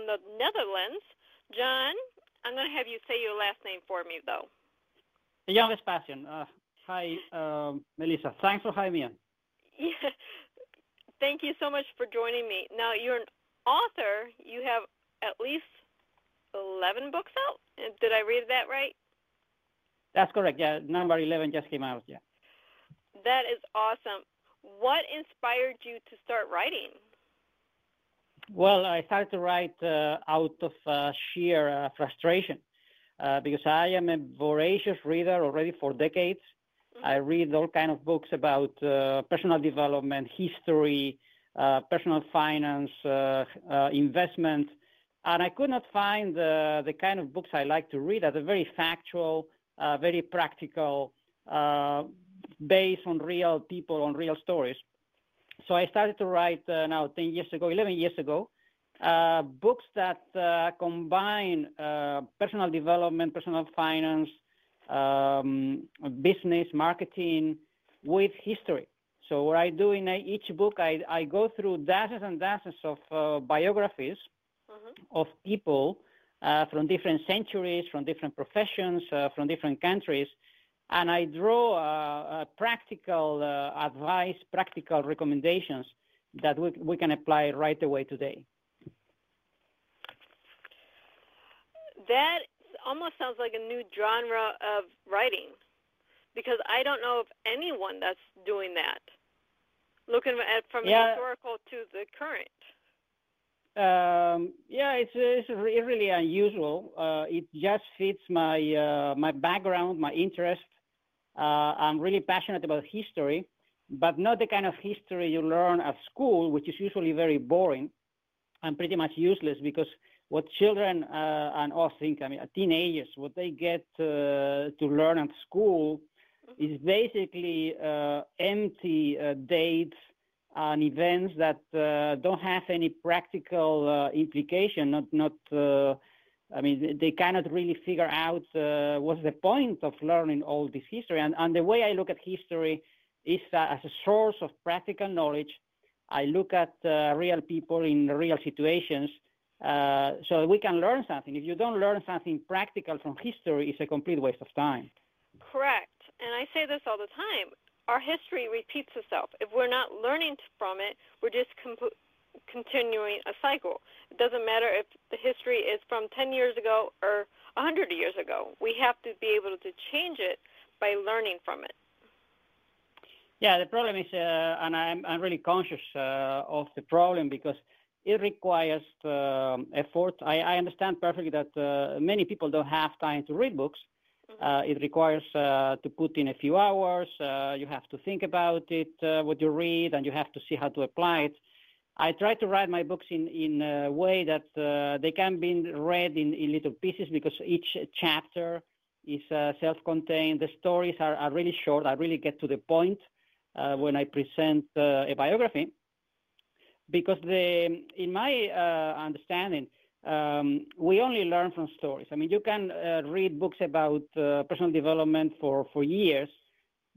from the Netherlands. John, I'm going to have you say your last name for me, though. Jan Vespasian. Uh, hi, um, Melissa. Thanks for having me on. Yeah. Thank you so much for joining me. Now, you're an author. You have at least 11 books out. Did I read that right? That's correct. Yeah, number 11 just came out. Yeah. That is awesome. What inspired you to start writing? Well, I started to write uh, out of uh, sheer uh, frustration uh, because I am a voracious reader already for decades. Mm-hmm. I read all kind of books about uh, personal development, history, uh, personal finance, investment, and I could not find the kind of books I like to read that are very factual, very practical, based on real people, on real stories. So I started to write uh, now 10 years ago, 11 years ago, uh, books that uh, combine uh, personal development, personal finance, um, business, marketing with history. So what I do in each book, I, I go through dozens and dozens of uh, biographies mm-hmm. of people uh, from different centuries, from different professions, from different countries, and I draw uh, practical uh, advice, practical recommendations that we, we can apply right away today. That almost sounds like a new genre of writing because I don't know of anyone that's doing that. Looking at from yeah. historical to the current. Um, yeah, it's, it's really unusual. Uh, it just fits my uh, my background, my interest, I'm really passionate about history, but not the kind of history you learn at school, which is usually very boring and pretty much useless because what children uh, and us think, I mean, teenagers, what they get uh, to learn at school is basically uh, empty uh, dates and events that uh, don't have any practical implication, not not I mean, they cannot really figure out uh, what's the point of learning all this history. And, and the way I look at history is uh, as a source of practical knowledge. I look at uh, real people in real situations uh, so we can learn something. If you don't learn something practical from history, it's a complete waste of time. Correct. And I say this all the time. Our history repeats itself. If we're not learning from it, we're just comp- continuing a cycle. It doesn't matter if the history is from 10 years ago or 100 years ago. We have to be able to change it by learning from it. Yeah, the problem is, uh, and I'm, I'm really conscious uh, of the problem because it requires uh, effort. I, I, understand perfectly that uh, many people don't have time to read books. Mm-hmm. Uh, it requires uh, to put in a few hours. you have to think about it, what you read, and you have to see how to apply it. I try to write my books in, in a way that uh, they can be read in, in little pieces because each chapter is uh, self-contained. The stories are, are, really short. I really get to the point uh, when I present uh, a biography. Because the, in my uh, understanding, um, we only learn from stories. I mean, you can uh, read books about personal development for, for years,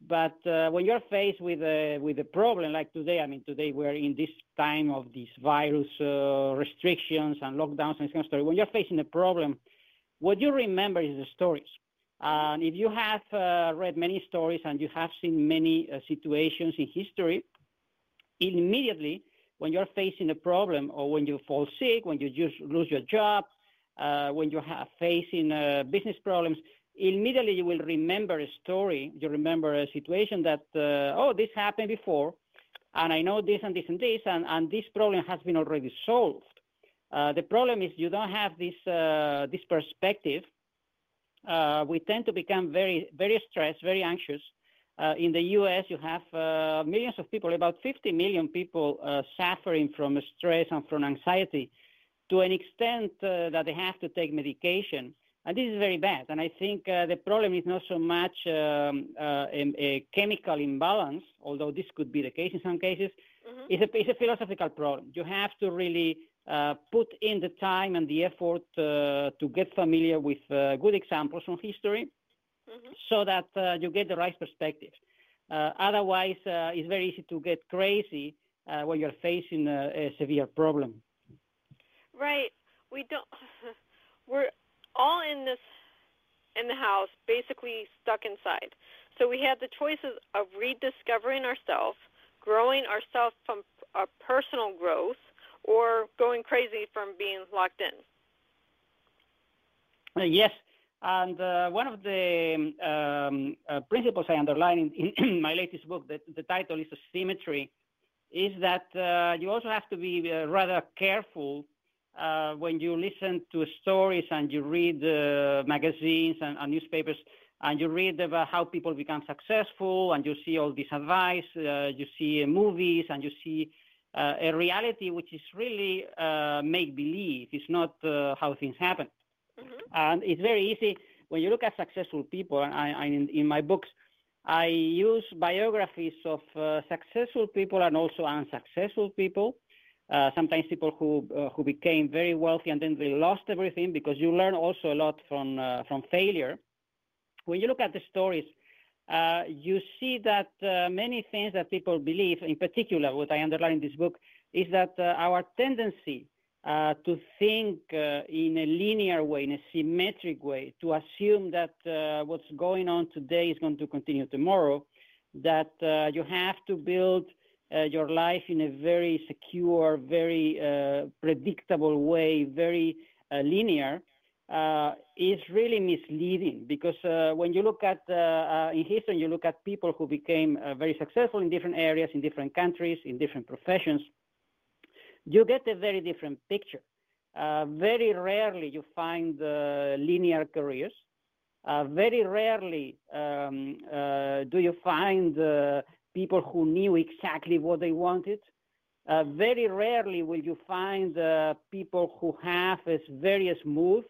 but uh, when you're faced with a with a problem like today, I mean, today we're in this time of these virus uh, restrictions and lockdowns and kind of story. When you're facing a problem, what you remember is the stories. And if you have uh, read many stories and you have seen many uh, situations in history, immediately when you're facing a problem or when you fall sick, when you just lose your job, uh, when you are facing uh, business problems, immediately you will remember a story, you remember a situation that, uh, oh, this happened before, and I know this and this and this, and, and this problem has been already solved. Uh, the problem is you don't have this, uh, this perspective. Uh, we tend to become very, very stressed, very anxious. Uh, in the U.S., you have uh, millions of people, about 50 million people suffering from stress and from anxiety to an extent that they have to take medication. And this is very bad. And I think uh, the problem is not so much um, uh, a, a, chemical imbalance, although this could be the case in some cases. Mm-hmm. It's, a, it's, a, philosophical problem. You have to really uh, put in the time and the effort uh, to get familiar with uh, good examples from history mm-hmm. so that uh, you get the right perspective. otherwise, it's very easy to get crazy when you're facing a, a severe problem. Right. We don't. We're all in this in the house, basically stuck inside. So we had the choices of rediscovering ourselves, growing ourselves from our personal growth, or going crazy from being locked in. Uh, yes, and uh, one of the um, uh, principles I underline in, in, my latest book, that the title is Asymmetry, is that uh, you also have to be uh, rather careful uh, when you listen to stories and you read magazines and, and, newspapers and you read about how people become successful and you see all this advice, you see movies and you see a reality which is really make believe. It's not how things happen. Mm-hmm. And it's very easy when you look at successful people. And I, I in, in, my books, I use biographies of uh, successful people and also unsuccessful people. Uh, sometimes people who uh, who became very wealthy and then they lost everything because you learn also a lot from uh, from failure. When you look at the stories, uh, you see that uh, many things that people believe, in particular, what I underline in this book, is that our tendency uh, to think uh, in a linear way, in a symmetric way, to assume that uh, what's going on today is going to continue tomorrow, that uh, you have to build uh, your life in a very secure, very uh, predictable way, very linear, is really misleading because when you look at in history, you look at people who became very successful in different areas, in different countries, in different professions you get a very different picture. Uh, very rarely you find uh, linear careers. Uh, very rarely um, uh, do you find uh, people who knew exactly what they wanted. Uh, very rarely will you find people who have a very smooth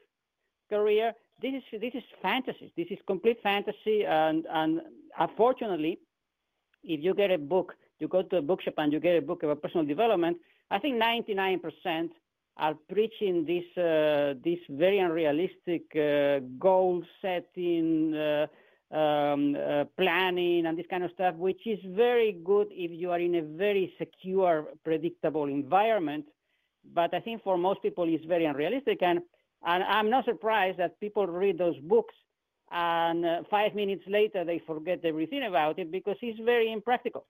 career. This is this is fantasy. This is complete fantasy, and and unfortunately, if you get a book, you go to a bookshop and you get a book about personal development, I think 99% are preaching this uh, this very unrealistic uh, goal setting, uh, um, uh, planning, and this kind of stuff, which is very good if you are in a very secure, predictable environment. But I think for most people, it's very unrealistic, and and I'm not surprised that people read those books and uh, five minutes later they forget everything about it because it's very impractical.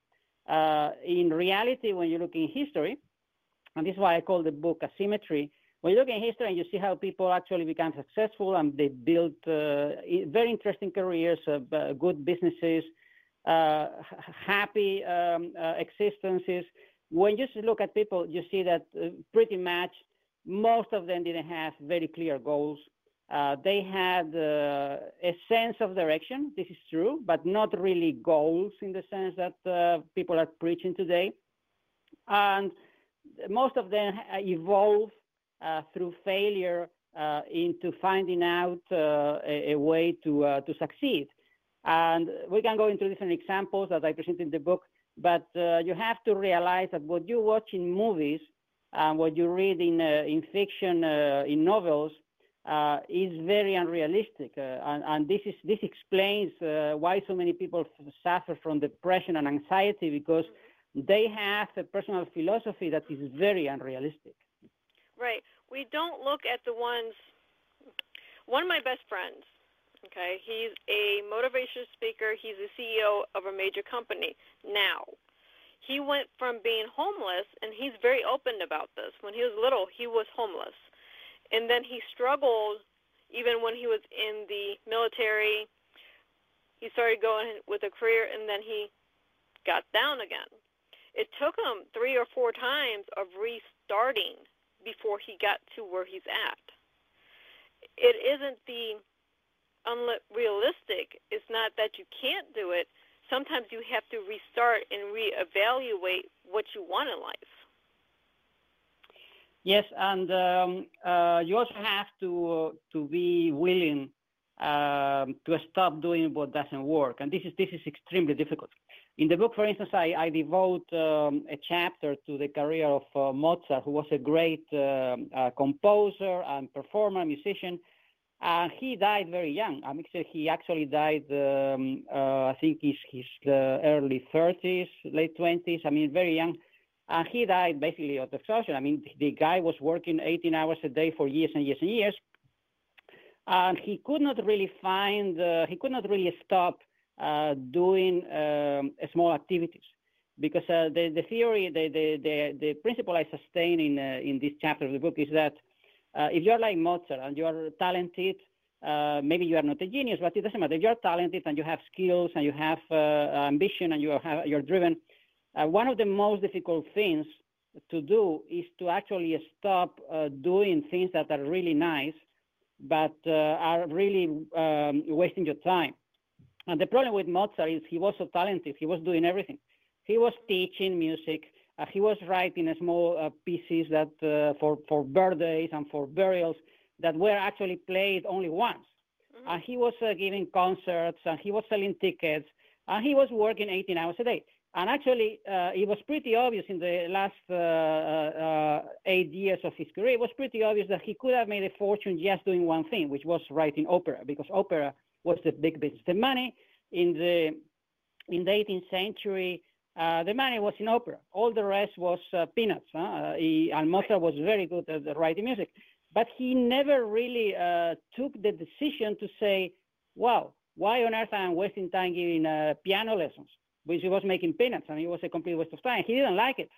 Uh, in reality, when you look in history, and this is why I call the book Asymmetry. When you look in history and you see how people actually become successful and they built uh, very interesting careers, uh, good businesses, uh, happy um, uh, existences, when you look at people, you see that uh, pretty much most of them didn't have very clear goals. Uh, they had a sense of direction, this is true, but not really goals in the sense that people are preaching today. And most of them evolve through failure uh, into finding out uh, a, a, way to, to succeed. And we can go into different examples that I present in the book, but you have to realize that what you watch in movies and what you read in, in fiction, in novels, uh, is very unrealistic, uh, and, and, this is this explains uh, why so many people suffer from depression and anxiety because they have a personal philosophy that is very unrealistic. Right. We don't look at the ones. One of my best friends, okay, he's a motivation speaker. He's the CEO of a major company now. He went from being homeless, and he's very open about this. When he was little, he was homeless. And then he struggled even when he was in the military. He started going with a career, and then he got down again it took him three or four times of restarting before he got to where he's at. It isn't the unrealistic. It's not that you can't do it. Sometimes you have to restart and reevaluate what you want in life. Yes, and um, uh, you also have to uh, to be willing um, to stop doing what doesn't work, and this is this is extremely difficult. In the book, for instance, I, I devote um, a chapter to the career of uh, Mozart, who was a great uh, uh, composer and performer, musician. And he died very young. I mean, he actually died, um, uh, I think, his, his early 30s, late 20s. I mean, very young. and he died basically of exhaustion. I mean, the guy was working 18 hours a day for years and years and years, and he could not really find, uh, he could not really stop uh, doing um, small activities because uh, the, the theory, the, the, the, the, principle I sustain in, uh, in this chapter of the book is that uh, if you're like Mozart and you're talented, uh, maybe you are not a genius, but it doesn't matter. If you're talented and you have skills and you have ambition and you have, you're driven, one of the most difficult things to do is to actually stop doing things that are really nice but uh, are really um, wasting your time. And the problem with Mozart is he was so talented. He was doing everything. He was teaching music. Uh, he was writing small uh, pieces that uh, for for birthdays and for burials that were actually played only once. Mm-hmm. And he was uh, giving concerts and he was selling tickets and he was working 18 hours a day. And actually, uh, it was pretty obvious in the last uh, uh, eight years of his career, it was pretty obvious that he could have made a fortune just doing one thing, which was writing opera, because opera was the big business. The money in the in the 18th century, uh, the money was in opera. All the rest was uh, peanuts. Huh? Mozart was very good at writing music, but he never really uh, took the decision to say, "Wow, why on earth am I wasting time giving piano lessons?" which he was making peanuts, and it was a complete waste of time. He didn't like it,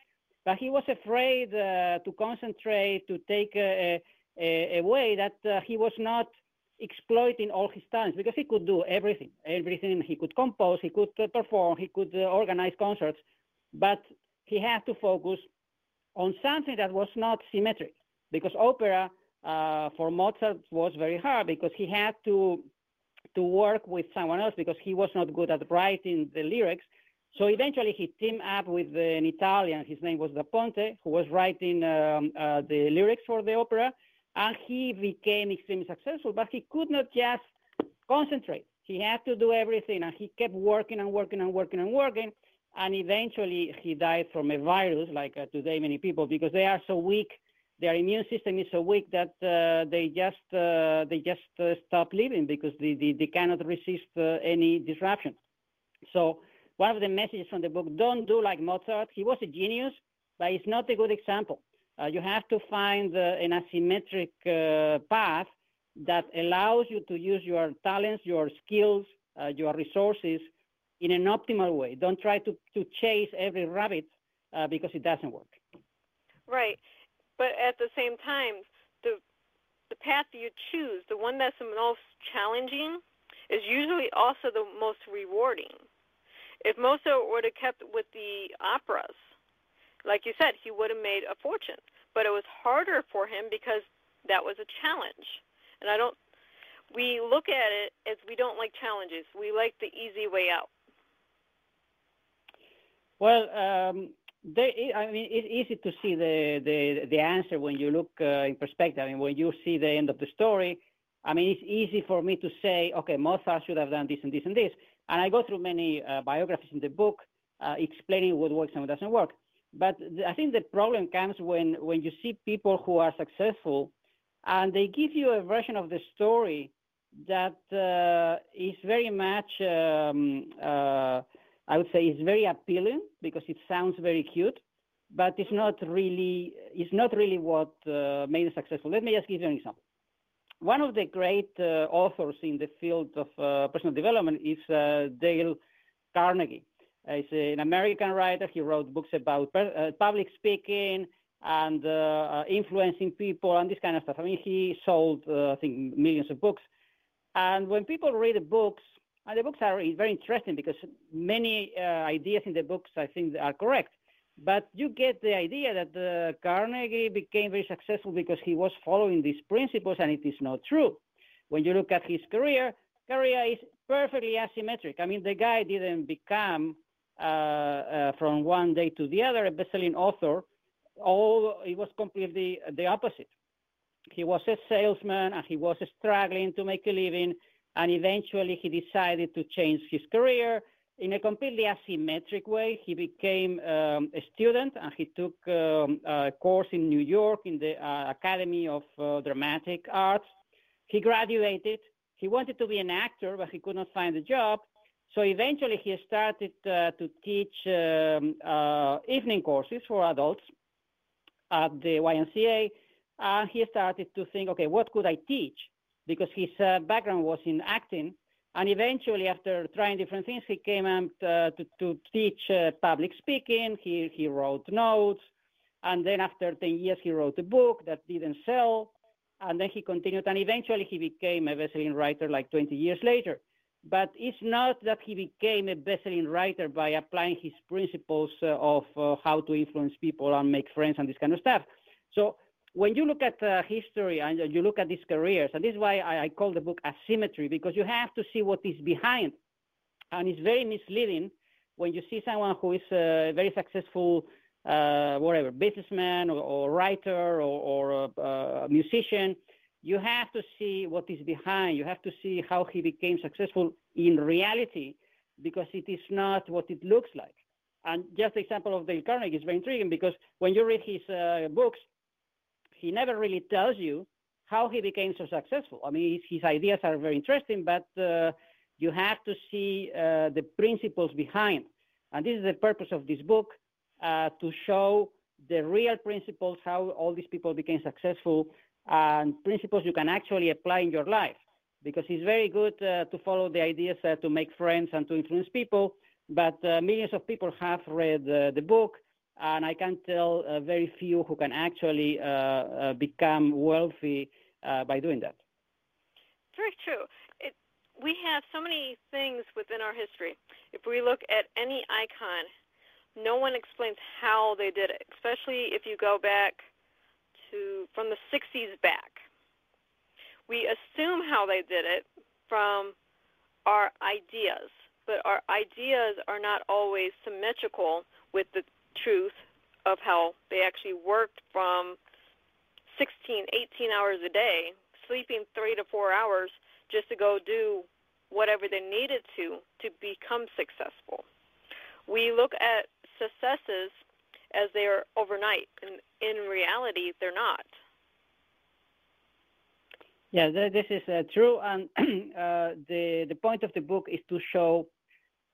but he was afraid uh, to concentrate, to take a, a, a way that uh, he was not exploiting all his talents because he could do everything. Everything he could compose, he could uh, perform, he could uh, organize concerts, but he had to focus on something that was not symmetric because opera uh, for Mozart was very hard because he had to to work with someone else because he was not good at writing the lyrics. So eventually he teamed up with an Italian, his name was Da Ponte, who was writing um, uh, the lyrics for the opera, and he became extremely successful, but he could not just concentrate. He had to do everything, and he kept working and working and working and working, and eventually he died from a virus, like uh, today many people, because they are so weak their immune system is so weak that uh, they just uh, they just uh, stop living because they, they, they cannot resist uh, any disruption. So one of the messages from the book: don't do like Mozart. He was a genius, but he's not a good example. Uh, you have to find uh, an asymmetric path that allows you to use your talents, your skills, your resources in an optimal way. Don't try to, to chase every rabbit because it doesn't work. Right. But at the same time, the the path you choose, the one that's the most challenging, is usually also the most rewarding. If Mozart would have kept with the operas, like you said, he would have made a fortune. But it was harder for him because that was a challenge. And I don't we look at it as we don't like challenges. We like the easy way out. Well, um, they, I mean, it's easy to see the, the, the answer when you look uh, in perspective. I mean, when you see the end of the story, I mean, it's easy for me to say, okay, Mozart should have done this and this and this. And I go through many uh, biographies in the book uh, explaining what works and what doesn't work. But I think the problem comes when, when you see people who are successful and they give you a version of the story that uh, is very much um, uh, I would say it's very appealing because it sounds very cute, but it's not really it's not really what uh, made it successful. Let me just give you an example. One of the great uh, authors in the field of uh, personal development is uh, Dale Carnegie. He's an American writer. He wrote books about uh, public speaking and uh, influencing people and this kind of stuff. I mean, he sold, I think, millions of books. And when people read the books, and the books are very interesting because many uh, ideas in the books, I think, are correct. But you get the idea that uh, Carnegie became very successful because he was following these principles, and it is not true. When you look at his career, career is perfectly asymmetric. I mean, the guy didn't become uh, uh, from one day to the other a best-selling author. All it was completely the opposite. He was a salesman, and he was struggling to make a living and eventually he decided to change his career in a completely asymmetric way. He became um, a student and he took um, a course in New York in the uh, Academy of uh, Dramatic Arts. He graduated. He wanted to be an actor, but he could not find a job. So eventually he started uh, to teach um, uh, evening courses for adults at the YMCA, and he started to think, okay, what could I teach? Because his uh, background was in acting, and eventually, after trying different things, he came up uh, to, to, teach uh, public speaking. He, he wrote notes. And then after 10 years, he wrote a book that didn't sell. And then he continued. And eventually, he became a best-selling writer like 20 years later. But it's not that he became a best-selling writer by applying his principles uh, of uh, how to influence people and make friends and this kind of stuff. So when you look at uh, history and you look at these careers, and this is why I, I, call the book asymmetry, because you have to see what is behind. And it's very misleading when you see someone who is a very successful, uh, whatever, businessman or, or writer or, or musician. You have to see what is behind. You have to see how he became successful in reality, because it is not what it looks like. And just the example of Dale Carnegie is very intriguing because when you read his uh, books, he never really tells you how he became so successful. I mean, his, his ideas are very interesting, but uh, you have to see uh, the principles behind. And this is the purpose of this book uh, to show the real principles, how all these people became successful, and principles you can actually apply in your life. Because it's very good uh, to follow the ideas uh, to make friends and to influence people, but uh, millions of people have read the book and I can tell uh, very few who can actually uh, uh, become wealthy by doing that. Very true. It, we have so many things within our history. If we look at any icon, no one explains how they did it, especially if you go back to from the 60s back. We assume how they did it from our ideas, but our ideas are not always symmetrical with the truth of how they actually worked from 16, 18 hours a day, sleeping three to four hours just to go do whatever they needed to to become successful. We look at successes as they are overnight, and in reality, they're not. Yeah, this is uh, true, and uh, the the point of the book is to show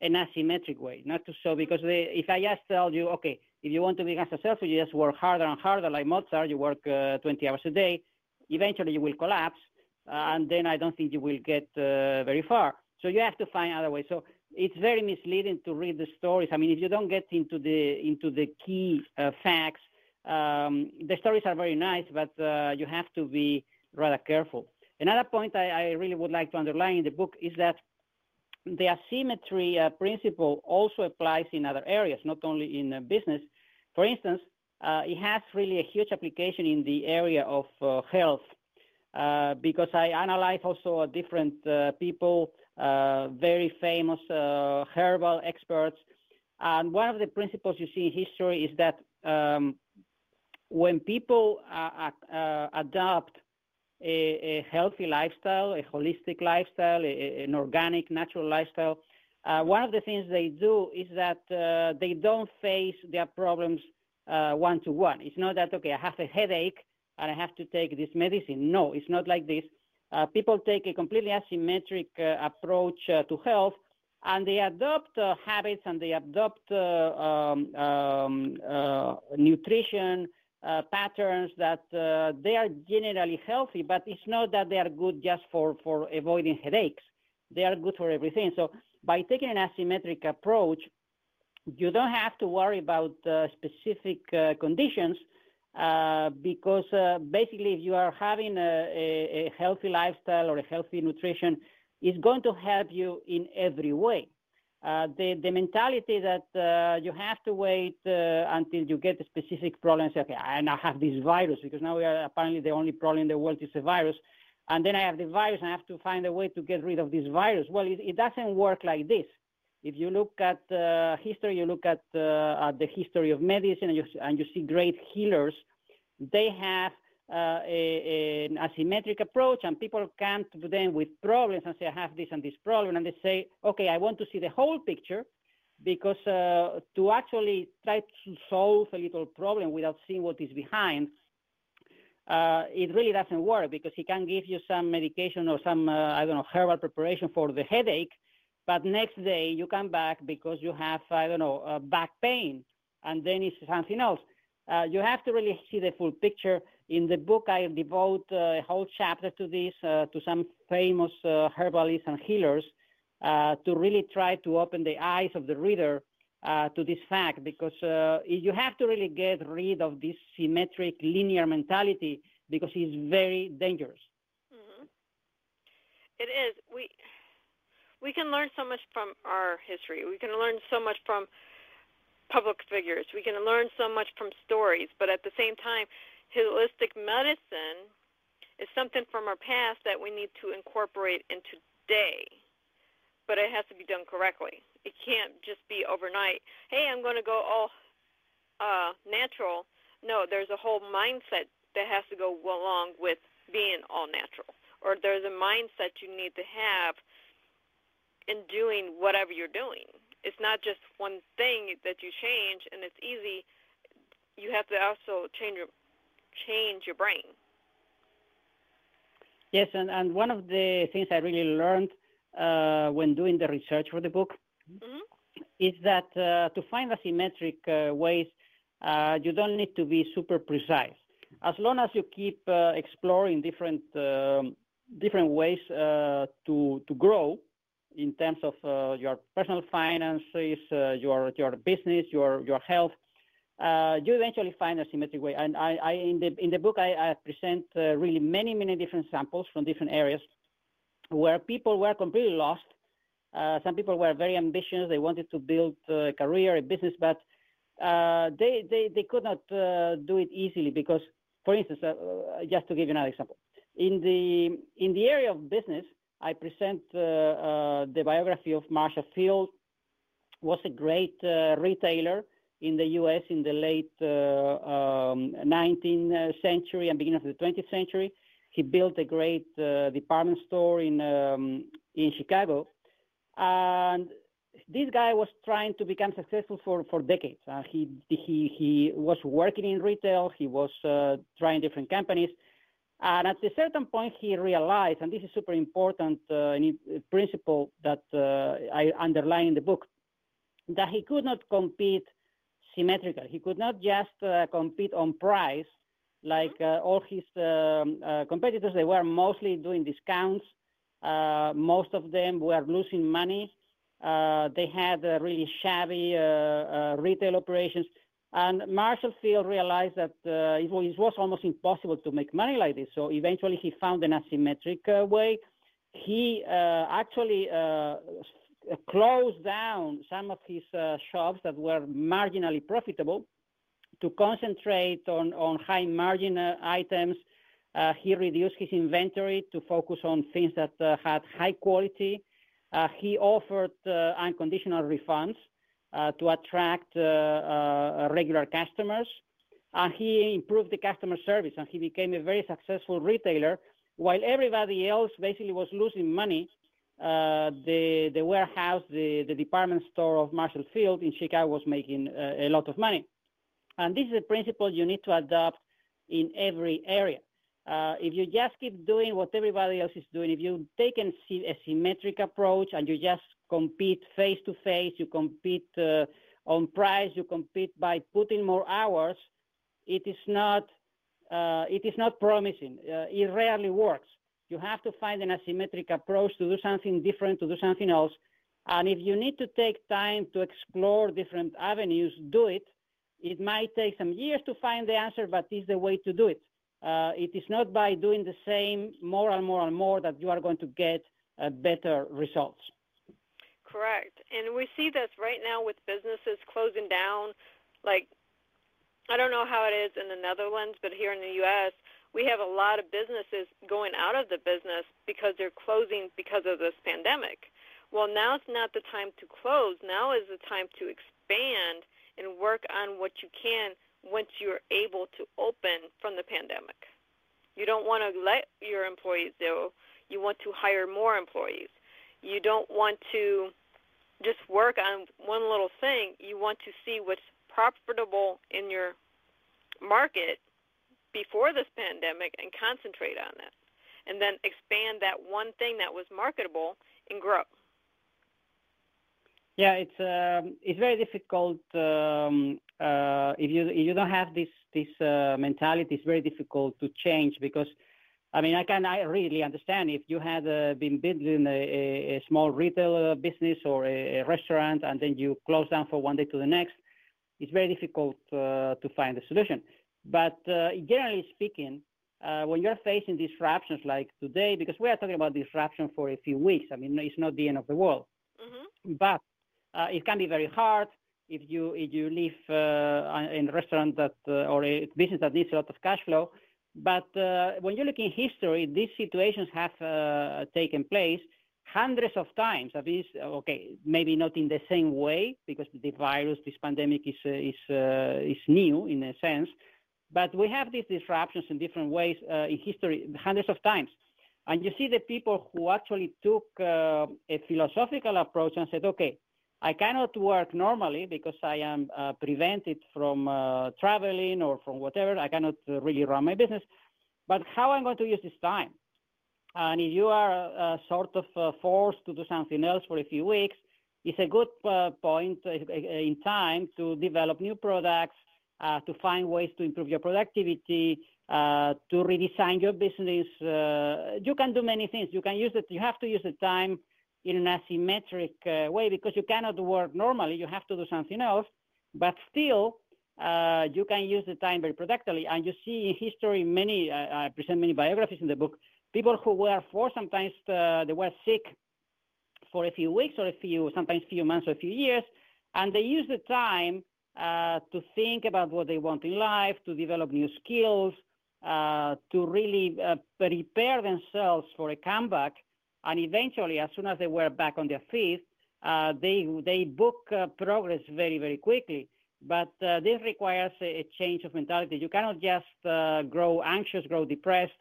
an asymmetric way, not to show because they, if I just tell you, okay, if you want to become successful, you just work harder and harder, like Mozart, you work uh, 20 hours a day. Eventually, you will collapse, uh, and then I don't think you will get uh, very far. So you have to find other ways. So it's very misleading to read the stories. I mean, if you don't get into the into the key uh, facts, um, the stories are very nice, but uh, you have to be rather careful. Another point I, I really would like to underline in the book is that the asymmetry uh, principle also applies in other areas, not only in uh, business. For instance, uh, it has really a huge application in the area of uh, health because I analyze also different people, very famous herbal experts. And one of the principles you see in history is that um, when people adopt a, a healthy lifestyle, a holistic lifestyle, a, an organic, natural lifestyle, uh, one of the things they do is that uh, they don't face their problems one to one. It's not that, okay, I have a headache and I have to take this medicine. No, it's not like this. Uh, people take a completely asymmetric uh, approach uh, to health and they adopt habits and they adopt um, um, nutrition uh, patterns that uh, they are generally healthy, but it's not that they are good just for, for avoiding headaches. They are good for everything. So by taking an asymmetric approach, you don't have to worry about uh, specific uh, conditions uh, because uh, basically if you are having a, a, a healthy lifestyle or a healthy nutrition, it's going to help you in every way. Uh, the, the mentality that uh, you have to wait uh, until you get a specific problem say, okay, I now have this virus because now we are apparently the only problem in the world is a virus. And then I have the virus and I have to find a way to get rid of this virus. Well, it, it doesn't work like this. If you look at uh, history, you look at, uh, at the history of medicine and you, and you see great healers, they have uh, a, an asymmetric approach and people come to them with problems and say, I have this and this problem. And they say, okay, I want to see the whole picture because uh, to actually try to solve a little problem without seeing what is behind, uh, it really doesn't work because he can give you some medication or some, uh, I don't know, herbal preparation for the headache. But next day you come back because you have I don't know uh, back pain, and then it's something else. Uh, you have to really see the full picture. In the book, I devote uh, a whole chapter to this, uh, to some famous uh, herbalists and healers, uh, to really try to open the eyes of the reader to this fact, because you have to really get rid of this symmetric, linear mentality, because it's very dangerous. Mm-hmm. It is. We we can learn so much from our history. We can learn so much from public figures. We can learn so much from stories, but at the same time, holistic medicine is something from our past that we need to incorporate into today. But it has to be done correctly. It can't just be overnight. Hey, I'm going to go all uh, natural. No, there's a whole mindset that has to go along with being all natural, or there's a mindset you need to have in doing whatever you're doing. It's not just one thing that you change and it's easy. You have to also change your change your brain. Yes, and, and one of the things I really learned uh, when doing the research for the book mm-hmm. is that uh, to find asymmetric uh, ways, uh, you don't need to be super precise. As long as you keep uh, exploring different um, different ways uh, to to grow, in terms of uh, your personal finances, uh, your your business, your your health, uh, you eventually find a symmetric way. And I, I in the in the book I, I present uh, really many many different samples from different areas where people were completely lost. Uh, some people were very ambitious; they wanted to build a career, a business, but uh, they they they could not do it easily because, for instance, just to give you another example, in the in the area of business I present uh, uh, the biography of Marshall Field. Was a great uh, retailer in the U.S. in the late um, 19th century and beginning of the 20th century. He built a great department store in um, in Chicago, and this guy was trying to become successful for, for decades. Uh, he, he, he was working in retail. He was uh, trying different companies. And at a certain point, he realized, and this is super important uh, principle that uh, I underline in the book, that he could not compete symmetrically. He could not just uh, compete on price like uh, all his um, uh, competitors. They were mostly doing discounts. Uh, most of them were losing money. they had really shabby retail operations. And Marshall Field realized that uh, it, was, almost impossible to make money like this. So eventually he found an asymmetric uh, way. He uh, actually uh, closed down some of his uh, shops that were marginally profitable to concentrate on, on high margin uh, items. he reduced his inventory to focus on things that had high quality. he offered unconditional refunds to attract uh, uh, regular customers. And he improved the customer service and he became a very successful retailer while everybody else basically was losing money. the, the warehouse, the, the department store of Marshall Field in Chicago was making a lot of money. And this is a principle you need to adopt in every area. Uh, if you just keep doing what everybody else is doing, if you take a, a symmetric approach and you just compete face to face, you compete uh, on price, you compete by putting more hours, it is not uh, it is not promising. Uh, it rarely works. You have to find an asymmetric approach to do something different, to do something else. And if you need to take time to explore different avenues, do it. It might take some years to find the answer, but it's the way to do it. Uh, it is not by doing the same more and more and more that you are going to get uh, better results. Correct. And we see this right now with businesses closing down. Like, I don't know how it is in the Netherlands, but here in the U.S., we have a lot of businesses going out of the business because they're closing because of this pandemic. Well, now it's not the time to close. Now is the time to expand and work on what you can once you're able to open from the pandemic. You don't want to let your employees go. You want to hire more employees. You don't want to just work on one little thing. You want to see what's profitable in your market before this pandemic and concentrate on that. And then expand that one thing that was marketable and grow. Yeah, it's um, it's very difficult um, uh, if you if you don't have this this uh, mentality. It's very difficult to change because, I mean, I can I really understand if you had uh, been building a, a, small retail uh, business or a, a, restaurant and then you close down for one day to the next. It's very difficult uh, to find a solution. But uh, generally speaking, when you're facing disruptions like today, because we are talking about disruption for a few weeks, I mean, it's not the end of the world. Mm-hmm. But uh, it can be very hard if you if you live uh, in a restaurant that uh, or a business that needs a lot of cash flow. But when you look in history, these situations have taken place hundreds of times. That is, okay, maybe not in the same way because the virus, this pandemic is is is new in a sense, but we have these disruptions in different ways uh, in history hundreds of times. And you see the people who actually took uh, a philosophical approach and said, okay, I cannot work normally because I am uh, prevented from uh, traveling or from whatever. I cannot uh, really run my business. But how am I going to use this time? And if you are uh, sort of uh, forced to do something else for a few weeks, it's a good uh, point in time to develop new products, to find ways to improve your productivity, to redesign your business. you can do many things. You can use it. You have to use the time in an asymmetric uh, way because you cannot work normally. You have to do something else, but still uh, you can use the time very productively. And you see in history many, uh, I present many biographies in the book, people who were forced, sometimes uh, they were sick for a few weeks or a few, sometimes few months or a few years, and they use the time uh, to think about what they want in life, to develop new skills, uh, to really prepare themselves for a comeback and eventually, as soon as they were back on their feet, uh, they they book uh, progress very very quickly. But uh, this requires a, a, change of mentality. You cannot just uh, grow anxious, grow depressed,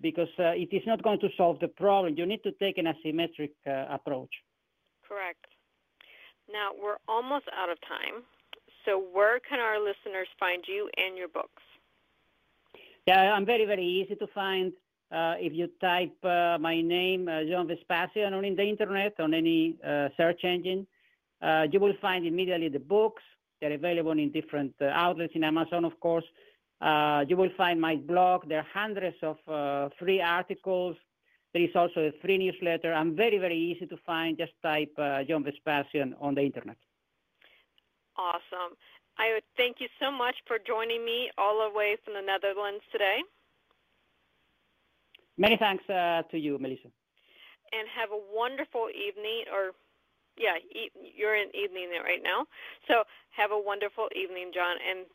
because uh, it is not going to solve the problem. You need to take an asymmetric uh, approach. Correct. Now we're almost out of time. So where can our listeners find you and your books? Yeah, I'm very very easy to find. Uh, if you type uh, my name, uh, John Vespasian, on the internet, on any search engine, you will find immediately the books. They're available in different outlets in Amazon, of course. you will find my blog. There are hundreds of free articles. There is also a free newsletter. I'm very, very easy to find. Just type uh, John Vespasian on the internet. Awesome. I thank you so much for joining me all the way from the Netherlands today. Many thanks uh, to you, Melissa. And have a wonderful evening, or yeah, e- you're in evening there right now. So have a wonderful evening, John. And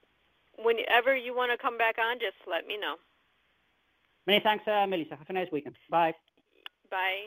whenever you want to come back on, just let me know. Many thanks, uh, Melissa. Have a nice weekend. Bye. Bye.